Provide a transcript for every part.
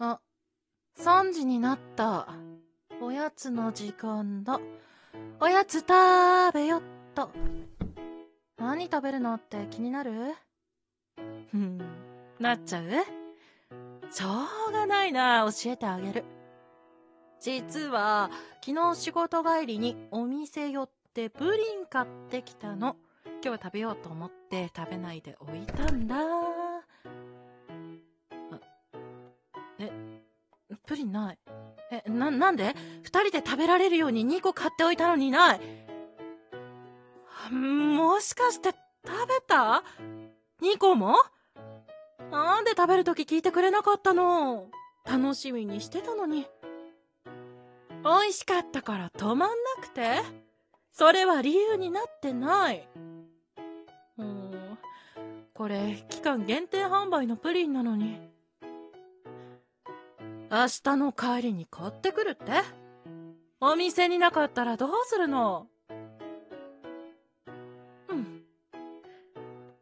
あ3時になった。おやつの時間だ。おやつ食べよっと。何食べるのって気になる？ふん、なっちゃう？しょうがないな、教えてあげる。実は、昨日仕事帰りにお店寄ってプリン買ってきたの。今日は食べようと思って食べないで置いたんだ。え、プリンない。え、な、なんで？二人で食べられるように2個買っておいたのにない。もしかして食べた ?2 個も？なんで食べるとき聞いてくれなかったの？楽しみにしてたのに。美味しかったから止まんなくて？それは理由になってない。うん。これ、期間限定販売のプリンなのに。明日の帰りに買ってくるってお店になかったらどうするの？うん。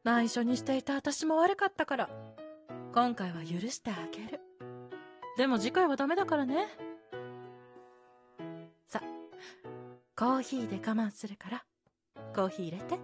内緒にしていた私も悪かったから、今回は許してあげる。でも次回はダメだからね。さ、コーヒーで我慢するから、コーヒー入れて。